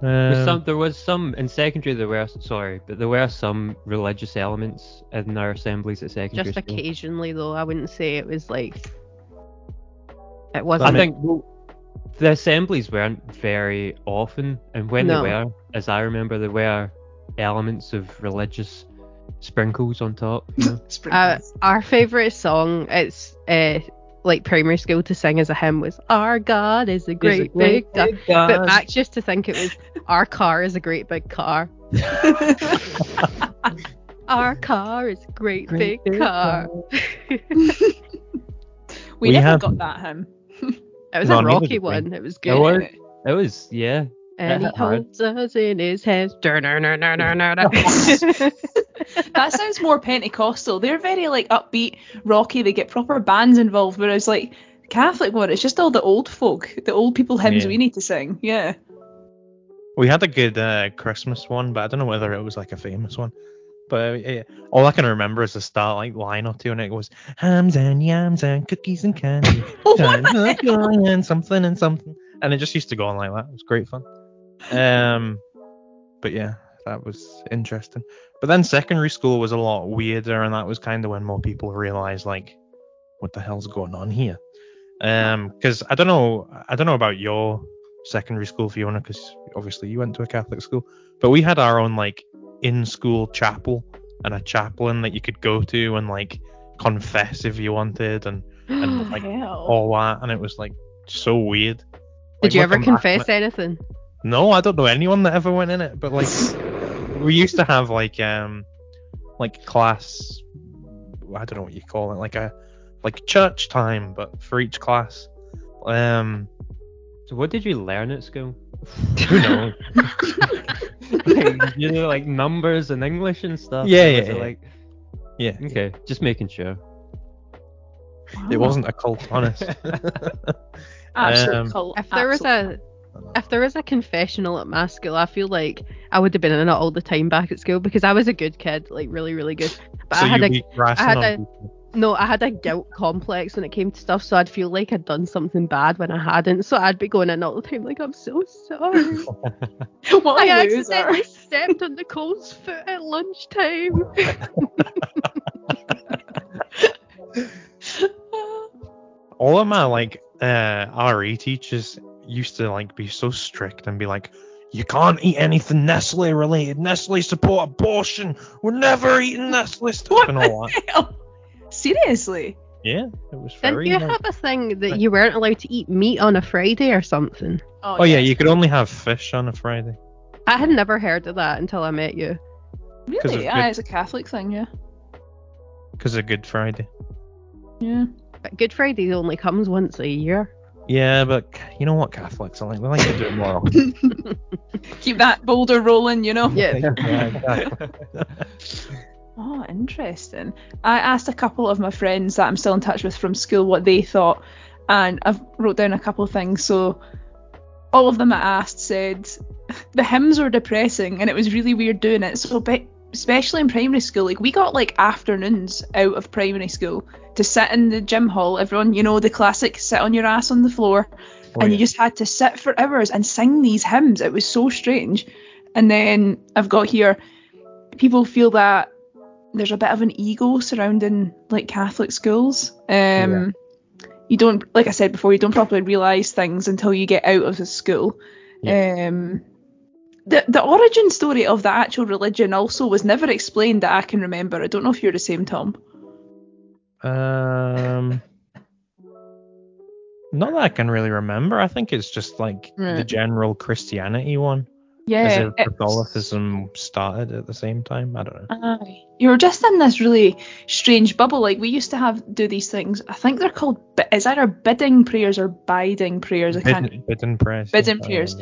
S3: There's
S4: Um,
S3: some, there was some in secondary. There were sorry, but there were some religious elements in our assemblies at secondary
S2: Just
S3: school.
S2: occasionally, though. I wouldn't say it was like. It wasn't.
S3: I think well, the assemblies weren't very often, and when
S2: No.
S3: they were, as I remember, there were elements of religious sprinkles on top. You know?
S2: Uh, our favorite song, it's uh, like primary school to sing as a hymn, was "Our God is a great, big God." But Max used to think it was "Our car is a great big car." Our car is a great,
S3: Great
S2: big,
S3: big
S2: car.
S1: we,
S4: We
S1: never
S4: have-
S1: got that hymn.
S2: It was
S4: No,
S2: a rocky one. It was
S3: It
S2: good.
S3: was. It was, yeah.
S2: And he holds us in his hands.
S1: That sounds more Pentecostal. They're very like upbeat, rocky. They get proper bands involved. Whereas like Catholic one, it's just all the old folk, the old people hymns
S4: Yeah.
S1: we need to sing. Yeah.
S4: We had a good uh, Christmas one, but I don't know whether it was like a famous one. But uh, all I can remember is the start like line or two, and it was hams and yams and cookies and candy, time of joy and something and something, and it just used to go on like that. It was great fun. Um, but yeah, that was interesting. But then secondary school was a lot weirder, and that was kind of when more people realized like, what the hell's going on here? Um, because I don't know, I don't know about your secondary school, Fiona, because obviously you went to a Catholic school, but we had our own like in-school chapel and a chaplain that you could go to and like confess if you wanted and and like
S1: Hell.
S4: all that, and it was like so weird. Like,
S2: Did you ever
S4: back
S2: confess anything?
S4: No, I don't know anyone that ever went in it, but like we used to have like um like class I don't know what you call it, like a like church time, but for each class. Um
S3: So what did you learn at school?
S4: who knows?
S3: like, you know, like numbers and English and stuff.
S4: Yeah, yeah, yeah.
S3: Like,
S4: yeah,
S3: okay, just making sure.
S4: it wasn't a cult, honest.
S1: Absolute
S4: um,
S1: cult.
S2: If there was a if there was a confessional at my school, I feel like I would have been in it all the time back at school because I was a good kid, like really, really good. But
S4: so
S2: I had a I had a-
S4: people.
S2: no, I had a guilt complex when it came to stuff, so I'd feel like I'd done something bad when I hadn't. So I'd be going in all the time like I'm so sorry.
S1: what
S2: I accidentally stepped on Nicole's foot at lunchtime.
S4: All of my like uh RE teachers used to like be so strict and be like, you can't eat anything Nestle related. Nestle support abortion. We're never eating Nestle stuff
S1: What
S4: and all that.
S1: hell? Seriously?
S4: Yeah, it was
S2: Didn't
S4: very.
S2: you
S4: like-
S2: have a thing that you weren't allowed to eat meat on a Friday or something?
S4: oh, oh yeah, you could only have fish on a Friday.
S2: I had never heard of that until I met you.
S1: Really? Yeah,
S4: good-
S1: it's a Catholic thing, yeah.
S4: Because of Good Friday.
S1: Yeah.
S2: But Good Friday only comes once a year.
S4: Yeah, but you know what Catholics are like? They like to do it more often.
S1: Keep that boulder rolling, you know?
S2: Yeah.
S4: yeah, exactly.
S1: Oh, interesting. I asked a couple of my friends that I'm still in touch with from school what they thought, and I've wrote down a couple of things. So, all of them I asked said the hymns were depressing, and it was really weird doing it. So, be- especially in primary school, like we got like afternoons out of primary school to sit in the gym hall. Everyone, you know, the classic sit on your ass on the floor,
S4: Oh,
S1: and you just had to sit for hours and sing these hymns. It was so strange. And then I've got here, people feel that there's a bit of an ego surrounding like Catholic schools. Um, You don't, like I said before, you don't properly realise things until you get out of the school. Um, the the origin story of the actual religion also was never explained that I can remember. I don't know if you're the same, Tom.
S4: Um, not that I can really remember. I think it's just like the general Christianity one,
S1: Yeah, it's-
S4: Catholicism started at the same time. I don't know.
S1: Aye. You were just in this really strange bubble. Like we used to have do these things. I think they're called. It's either bidding prayers or biding prayers. I can't.
S4: Bidden prayers. Bidding
S1: prayers.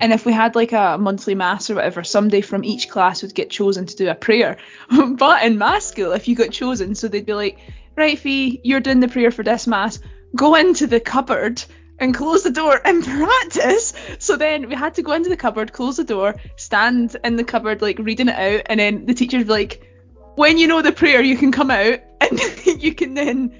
S1: And if we had like a monthly mass or whatever, somebody from each class would get chosen to do a prayer. but in mass school, if you got chosen, so they'd be like, right, Fee, you're doing the prayer for this mass. Go into the cupboard and close the door and practice. So then we had to go into the cupboard, close the door, stand in the cupboard like reading it out, and then the teacher would be like, when you know the prayer, you can come out and you can then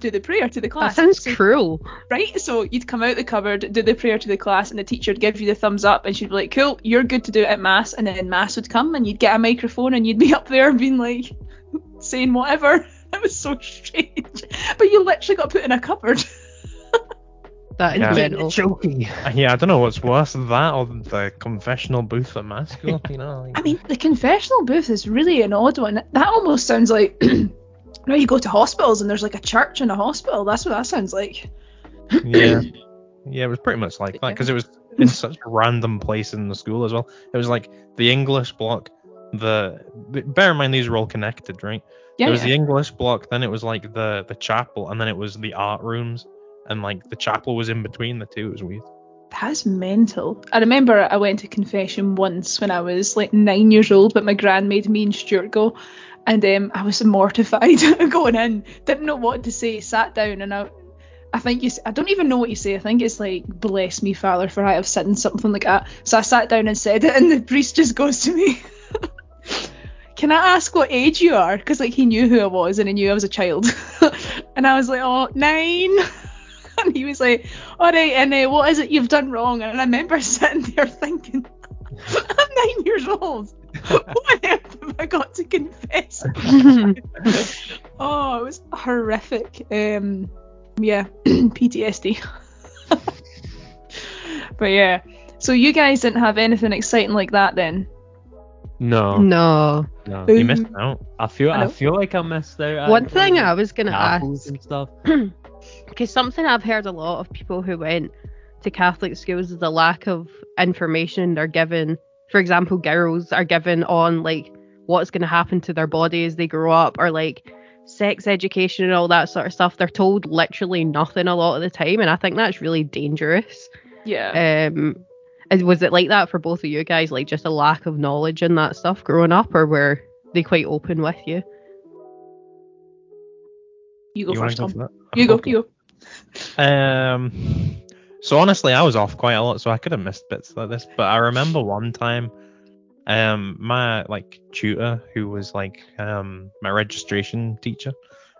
S1: do the prayer to the class.
S2: That sounds
S1: So-
S2: cruel.
S1: right? So you'd come out the cupboard, do the prayer to the class, and the teacher would give you the thumbs up, and she'd be like, "Cool, you're good to do it at mass." And then mass would come, and you'd get a microphone, and you'd be up there being like, saying whatever. It was so strange, but you literally got put in a cupboard.
S2: That is
S4: Yeah.
S2: mental.
S3: Choky.
S4: Uh, yeah, I don't know what's worse, that or the confessional booth at my school. You know. like-
S1: I mean, the confessional booth is really an odd one. That almost sounds like, you know, you go to hospitals and there's like a church in a hospital. That's what that sounds like.
S4: yeah. Yeah, it was pretty much like that because it was in such a random place in the school as well. It was like the English block, the bear in mind these are all connected, right?
S1: Yeah.
S4: it was
S1: yeah.
S4: the English block, then it was like the the chapel, and then it was the art rooms, and like the chapel was in between the two. It was weird.
S1: That's mental. I remember I went to confession once when I was like nine years old, but my gran made me and Stuart go, and um, I was mortified going in. Didn't know what to say. Sat down and I, I think you. I don't even know what you say. I think it's like bless me, Father, for I have sinned, something like that. So I sat down and said it, and the priest just goes to me. Can I ask what age you are? Because like he knew who I was and he knew I was a child, and I was like, oh, nine. and he was like, all right, and uh, what is it you've done wrong? And I remember sitting there thinking, I'm nine years old. what on earth have I got to confess? oh, it was horrific. Um, yeah, PTSD. but yeah, so you guys didn't have anything exciting like that then?
S3: No,
S2: no.
S3: no.
S4: You missed out.
S3: I feel I
S1: Hello?
S3: feel like I missed out.
S2: One
S3: actually,
S2: thing
S3: like
S2: I was gonna
S3: apples
S2: ask,
S3: and stuff.
S2: because something I've heard a lot of people who went to Catholic schools is the lack of information they're given. For example, girls are given on like what's going to happen to their body as they grow up, or like sex education and all that sort of stuff. They're told literally nothing a lot of the time, and I think that's really dangerous.
S1: Yeah.
S2: Um, was it like that for both of you guys? Like just a lack of knowledge in that stuff growing up, or were they quite open with you?
S1: you go
S4: You
S1: first, Tom. You go,
S4: Okay.
S1: you go.
S4: Um, so honestly, I was off quite a lot, so I could have missed bits like this. But I remember one time, um, my like tutor, who was like um my registration teacher,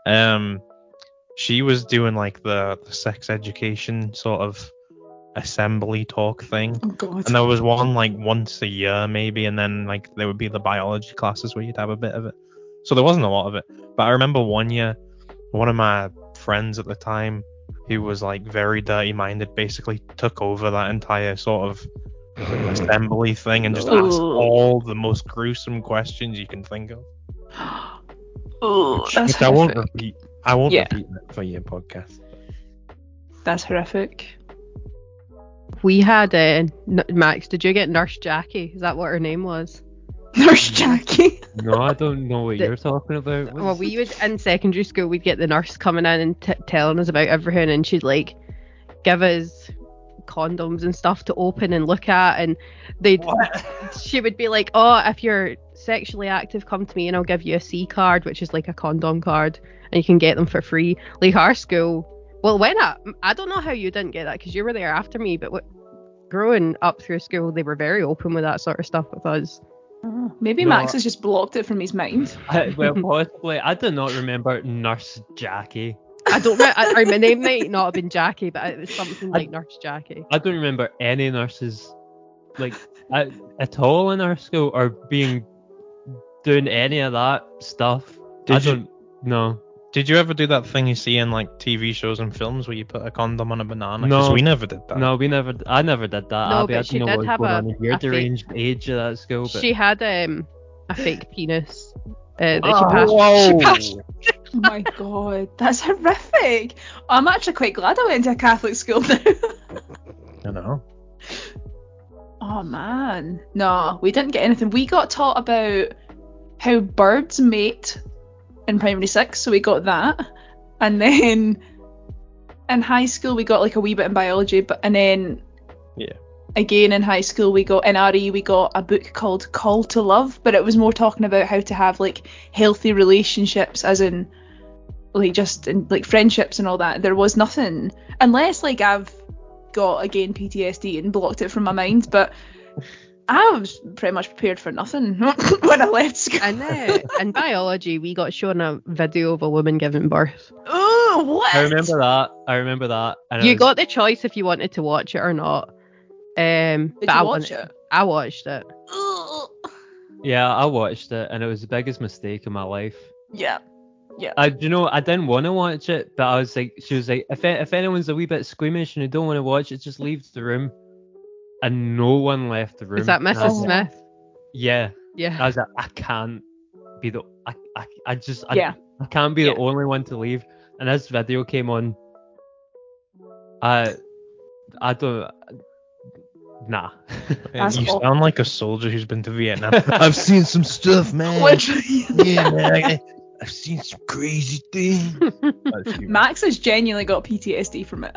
S4: um, she was doing like the, the sex education sort of assembly talk thing.
S1: Oh God.
S4: And there was one like once a year maybe, and then like there would be the biology classes where you'd have a bit of it. so there wasn't a lot of it. But I remember one year, one of my friends at the time, who was like very dirty minded, basically took over that entire sort of assembly thing and just asked all the most gruesome questions you can think of.
S1: Oh, that's
S4: which I won't
S1: horrific.
S4: repeat. I won't
S1: Yeah.
S4: repeat that for your podcast.
S1: That's horrific.
S2: We had uh, Max. Did you get Nurse Jackie? Is that what her name was?
S1: Nurse Jackie.
S3: No, I don't know what
S2: The-
S3: you're talking about.
S2: Well, we would in secondary school. We'd get the nurse coming in and t- telling us about everything, and she'd like give us condoms and stuff to open and look at, and they'd she would be like, "Oh, if you're sexually active, come to me, and I'll give you a C card, which is like a condom card, and you can get them for free." Like our school. Well, when I I don't know how you didn't get that because you were there after me, but what, growing up through school, they were very open with that sort of stuff with us.
S1: Maybe
S3: No,
S1: Max has just blocked it from his mind.
S3: I, well, possibly. I do not remember Nurse Jackie.
S2: I don't know. I, or my name might not have been Jackie, but it was something
S3: I-
S2: like Nurse Jackie.
S3: I don't remember any nurses, like at, at all in our school, or being doing any of that stuff. I
S4: you-
S3: don't know.
S4: Did you ever do that thing you see in like TV shows and films where you put a condom on a banana?
S3: No.
S4: we never did that.
S3: No, we never. I never did that.
S2: No,
S3: Abby,
S2: but
S3: I
S2: she
S3: don't know
S2: did
S3: what was
S2: have
S3: going
S2: a-
S3: on in your
S2: a fake-
S3: deranged age at that school. But
S2: She had um a fake penis uh, that
S3: Oh,
S2: she passed.
S3: whoa.
S2: She passed.
S1: Oh my god, that's horrific. I'm actually quite glad I went to a Catholic school now.
S4: I know.
S1: oh man. No, we didn't get anything. We got taught about how birds mate in primary six, so we got that. And then in high school we got like a wee bit in biology, but and then
S4: Yeah.
S1: again in high school we got in RE we got a book called Call to Love, but it was more talking about how to have like healthy relationships as in like just in like friendships and all that. There was nothing unless like I've got again PTSD and blocked it from my mind, but I was pretty much prepared for nothing when I left school.
S2: And uh, in biology, we got shown a video of a woman giving birth.
S1: oh, what?
S3: I remember that. I remember that. And
S2: You
S3: was-
S2: got the choice if you wanted to watch it or not. Um,
S1: Did
S2: but
S1: you
S2: I
S1: watch it?
S2: I watched it.
S3: Yeah, I watched it, and it was the biggest mistake in my life.
S1: Yeah.
S3: I, you know, I didn't want to watch it, but I was like, she was like, if if anyone's a wee bit squeamish and they don't want to watch it, just leave the room. And no one left the room.
S2: Is that Mrs.
S1: Oh.
S2: Smith?
S3: Yeah.
S2: Yeah.
S3: I was like, I can't be the, I, I, I just, I,
S1: Yeah.
S3: I can't be
S1: Yeah.
S3: the only one to leave. And this video came on. I, I don't, nah.
S1: That's
S4: you
S1: awful.
S4: sound like a soldier who's been to Vietnam. I've seen some stuff, man.
S1: Literally.
S4: yeah, man. I, I've seen some crazy things.
S1: Max has genuinely got PTSD from it.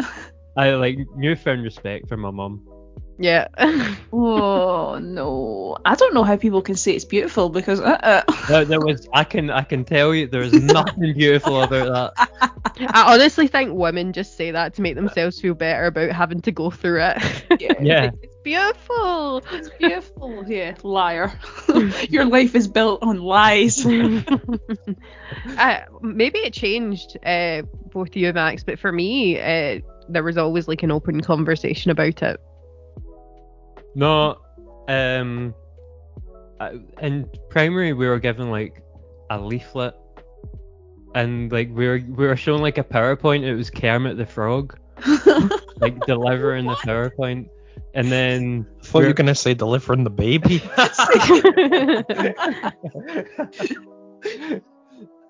S3: I like newfound respect for my mum.
S2: Yeah.
S1: Oh no. I don't know how people can say it's beautiful because uh, uh.
S3: There, there was, I can, I can tell you, there is nothing beautiful about that.
S2: I honestly think women just say that to make themselves feel better about having to go through it.
S1: yeah.
S3: Yeah.
S2: it's beautiful.
S1: It's beautiful. Yeah, liar. Your life is built on lies.
S2: uh, maybe it changed uh, both you, Max, but for me, uh, there was always like an open conversation about it.
S3: No, um, in primary we were given like a leaflet, and like we were we were shown like a PowerPoint. It was Kermit the Frog, like delivering the PowerPoint, and then
S4: I thought you
S3: we're-
S4: were gonna say delivering the baby.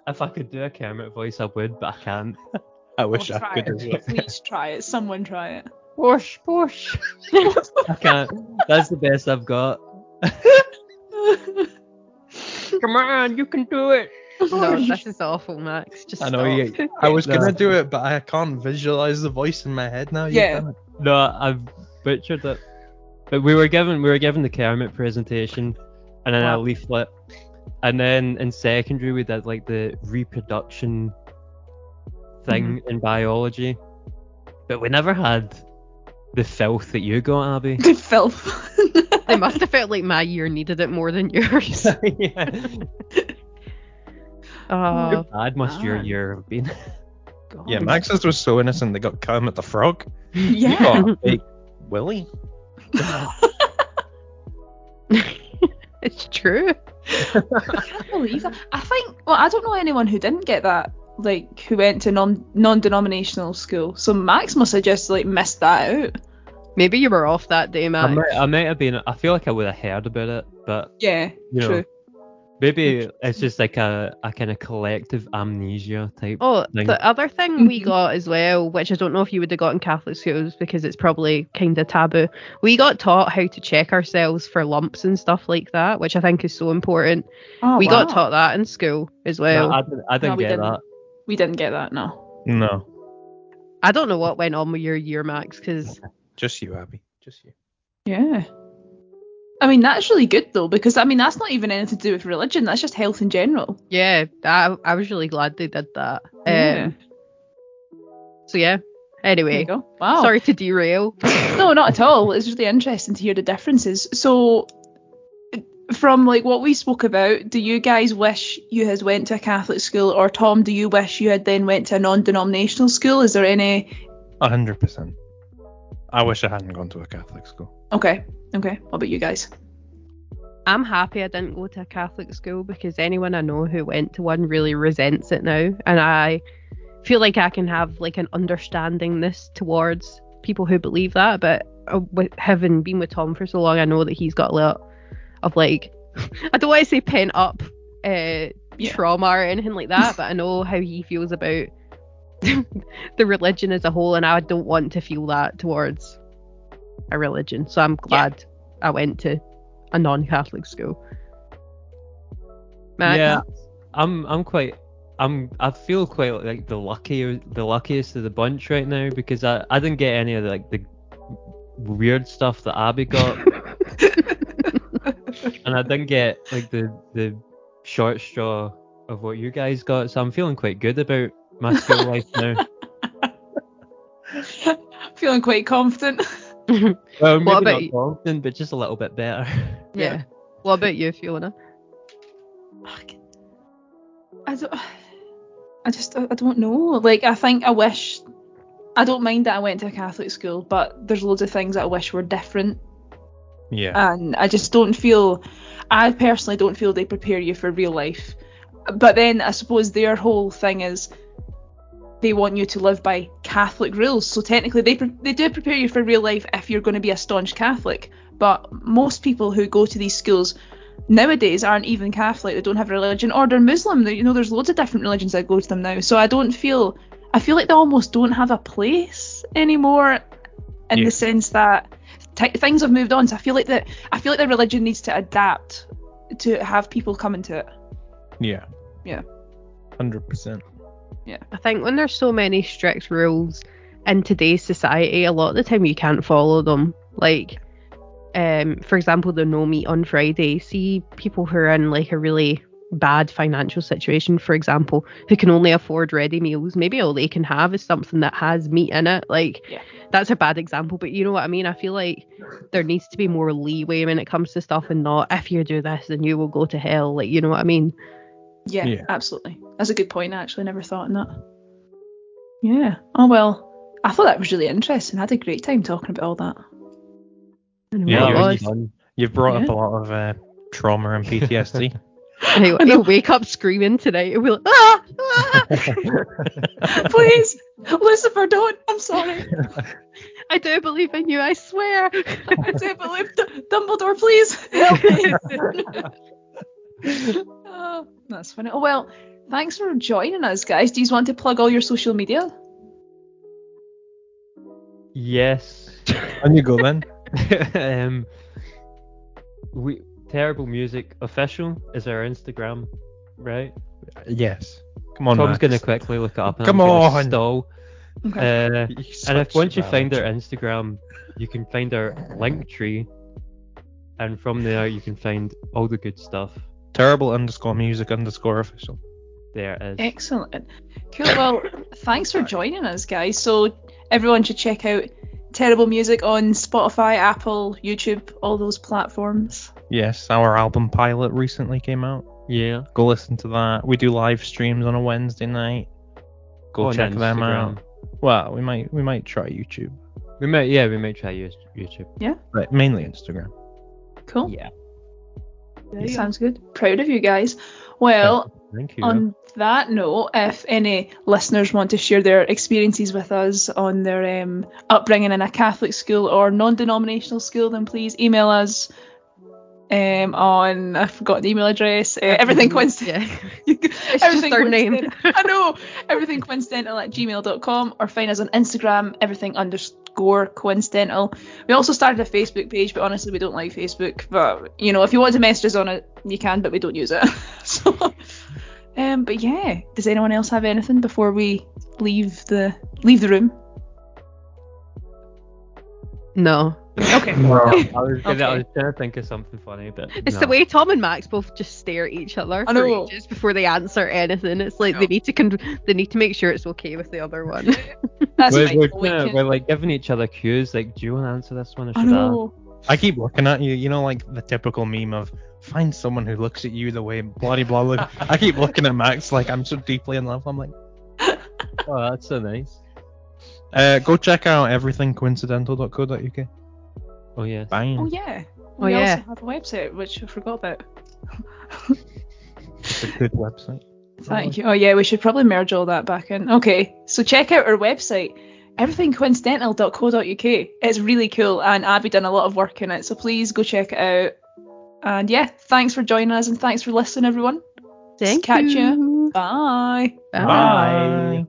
S3: if I could do a Kermit voice, I would, but I can't.
S4: I wish
S1: Oh,
S4: I
S1: try
S4: could
S1: it. Please try it. Someone try it.
S3: Push, push. I can't. That's the best I've got. Come on, you can do it.
S2: no, this is awful, Max. Just
S4: I know
S2: stop.
S4: you. I was
S3: No.
S4: gonna do it, but I can't visualize the voice in my head now. You've
S1: Yeah.
S4: done it.
S3: No, I've butchered it. But we were given we were given the Kermit presentation and then
S1: Wow.
S3: a leaflet. And then in secondary we did like the reproduction thing mm-hmm. in biology. But we never had the filth that you got, Abby.
S1: The filth.
S2: It must have felt like my year needed it more than yours.
S3: yeah.
S2: Oh,
S3: How bad must your year have been?
S1: God.
S4: Yeah, Max's was so innocent they got Kermit the Frog. You
S1: Yeah.
S4: got a fake Willy.
S2: it's true.
S1: I can't believe that. I think. Well, I don't know anyone who didn't get that. Like who went to non non-denominational school. So Max must have just like missed that out.
S2: Maybe you were off that day, Max.
S3: I might, I might have been. I feel like I would have heard about it, but
S1: Yeah,
S3: You know,
S1: true.
S3: maybe it's just like a, a kind of collective amnesia type.
S2: Oh,
S3: thing.
S2: the other thing we
S1: Mhm.
S2: got as well, which I don't know if you would have got in Catholic schools because it's probably kind of taboo. We got taught how to check ourselves for lumps and stuff like that, which I think is so important.
S1: Oh,
S2: we
S1: wow.
S2: got taught that in school as
S3: No,
S2: well.
S3: I, didn't, I didn't
S1: we
S3: get
S1: didn't.
S3: that.
S1: We didn't get that. No.
S4: No,
S2: I don't know what went on with your year, Max, because
S4: just you, Abby. Just you.
S1: Yeah. I mean that's really good though because I mean that's not even anything to do with religion. That's just health in general.
S2: yeah, I, I was really glad they did that.
S1: Yeah.
S2: Um, so yeah. Anyway,
S1: go. Wow.
S2: sorry to derail.
S1: No, not at all. It's really interesting to hear the differences. So, from like what we spoke about, do you guys wish you had went to a Catholic school, or Tom, do you wish you had then went to a non-denominational school? Is there any?
S4: A hundred percent. I wish I hadn't gone to a Catholic school.
S1: Okay, okay. What about you guys?
S2: I'm happy I didn't go to a Catholic school because anyone I know who went to one really resents it now, and I feel like I can have like an understandingness towards people who believe that. But uh, with having been with Tom for so long, I know that he's got a lot of like I don't want to say pent up uh,
S1: Yeah.
S2: trauma or anything like that, but I know how he feels about the religion as a whole, and I don't want to feel that towards a religion. So I'm glad I went to a non-Catholic school. Max,
S3: yeah, I'm I'm quite I'm I feel quite like the lucky the luckiest of the bunch right now because I I didn't get any of the, like the weird stuff that Abby got and I didn't get like the the short straw of what you guys got so I'm feeling quite good about my school life now.
S1: Feeling quite confident.
S3: Well, maybe
S2: What about
S3: not
S2: you?
S3: confident, but just a little bit better.
S2: yeah. What about you, Fiona?
S1: I don't. I just. I don't know. Like I think I wish. I don't mind that I went to a Catholic school, but there's loads of things that I wish were different
S4: Yeah.
S1: and I just don't feel I personally don't feel they prepare you for real life. But then I suppose their whole thing is they want you to live by Catholic rules. So technically they pre- they do prepare you for real life if you're going to be a staunch Catholic. But most people who go to these schools nowadays aren't even Catholic. They don't have a religion or they're Muslim. You know, there's loads of different religions that go to them now. So I don't feel I feel like they almost don't have a place anymore in
S4: Yeah.
S1: the sense that t- things have moved on. So I feel like that I feel like the religion needs to adapt to have people come into it.
S4: yeah.
S1: Yeah.
S4: Hundred percent. Yeah.
S2: I think when there's so many strict rules in today's society, a lot of the time you can't follow them. Like, um, for example, the no meat on Friday. See people who are in like a really bad financial situation, for example, who can only afford ready meals. Maybe all they can have is something that has meat in it. Like,
S1: Yeah.
S2: That's a bad example, but you know what I mean. I feel like there needs to be more leeway when it comes to stuff, and not if you do this, then you will go to hell. Like, you know what I mean.
S1: Yeah,
S4: Yeah.
S1: absolutely. That's a good point. I actually never thought on that. Yeah. Oh well. I thought that was really interesting. I had a great time talking about all that.
S4: Yeah, you're-
S2: was-
S3: Fun.
S4: You've brought up a lot of uh, trauma and PTSD.
S2: He'll, he'll wake up screaming tonight. He'll be like, ah, ah,
S1: Please, Lucifer, don't. I'm sorry.
S2: I do believe in you, I swear.
S1: I do believe D- Dumbledore. Please help me. oh, that's funny. Oh well. Thanks for joining us, guys. Do you want to plug all your social media?
S3: Yes.
S4: and you go then.
S3: um, we terrible music official is our Instagram, right?
S4: Yes. Come on,
S3: Tom's
S4: Max.
S3: gonna quickly look it up. And
S4: Come
S3: I'm gonna
S4: on.
S3: Stall.
S1: Okay.
S3: Uh, and if once you find our Instagram, you can find our Linktree, and from there you can find all the good stuff.
S4: terrible underscore music underscore official.
S3: There it is.
S1: Excellent. Cool. Well, thanks for joining us, guys. So everyone should check out Terrible Music on Spotify, Apple, YouTube, all those platforms.
S4: Yes, our album pilot recently came out.
S3: Yeah.
S4: Go listen to that. We do live streams on a Wednesday night. Go
S3: On
S4: check them out. Well, we might we might try YouTube,
S3: We might, yeah, we might try YouTube. YouTube.
S4: but mainly Instagram.
S1: Cool.
S3: Yeah.
S1: Sounds good. Proud of you guys. Well,
S3: Thank you.
S1: on that note, if any listeners want to share their experiences with us on their um, upbringing in a Catholic school or non-denominational school, then please email us um, on I forgot the email address. Uh, everything coincidental.
S2: Yeah. It's just our name.
S1: I know everything coincidental at gmail.com or find us on Instagram. Everything underscore coincidental. We also started a Facebook page, but honestly, we don't like Facebook. But you know, if you want to message us on it, you can, but we don't use it. so, um, but yeah, does anyone else have anything before we leave the leave the room?
S2: No.
S1: Okay.
S3: I was, gonna, I was trying to think of something funny, but
S2: It's
S3: no.
S2: the way Tom and Max both just stare at each other
S1: I
S2: for
S1: know.
S2: ages before they answer anything. It's like
S1: No.
S2: they need to con- they need to make sure it's okay with the other one.
S1: That's
S3: we're, we're,
S1: We
S3: kinda-
S1: can-
S3: we're like giving each other cues. Like, do you want to answer this one or
S1: I
S3: should I?
S1: know.
S4: I keep looking at you, you know, like the typical meme of find someone who looks at you the way bloody blah look. I keep looking at Max like I'm so deeply in love. I'm like,
S3: Oh, that's so nice.
S4: Uh, go check out everythingcoincidental.co.uk.
S3: Oh yes.
S4: Bang.
S1: Oh yeah.
S2: Oh,
S1: we
S2: yeah.
S1: also have a website which I forgot about.
S4: It's a good website.
S1: Thank you. Oh yeah, we should probably merge all that back in. Okay, so check out our website, everythingcoincidental.co.uk. It's really cool, and Abby done a lot of work in it. So please go check it out. And yeah, thanks for joining us, and thanks for listening, everyone.
S2: Thank
S1: Catch ya.
S2: you.
S1: Bye.
S2: Bye.
S4: Bye.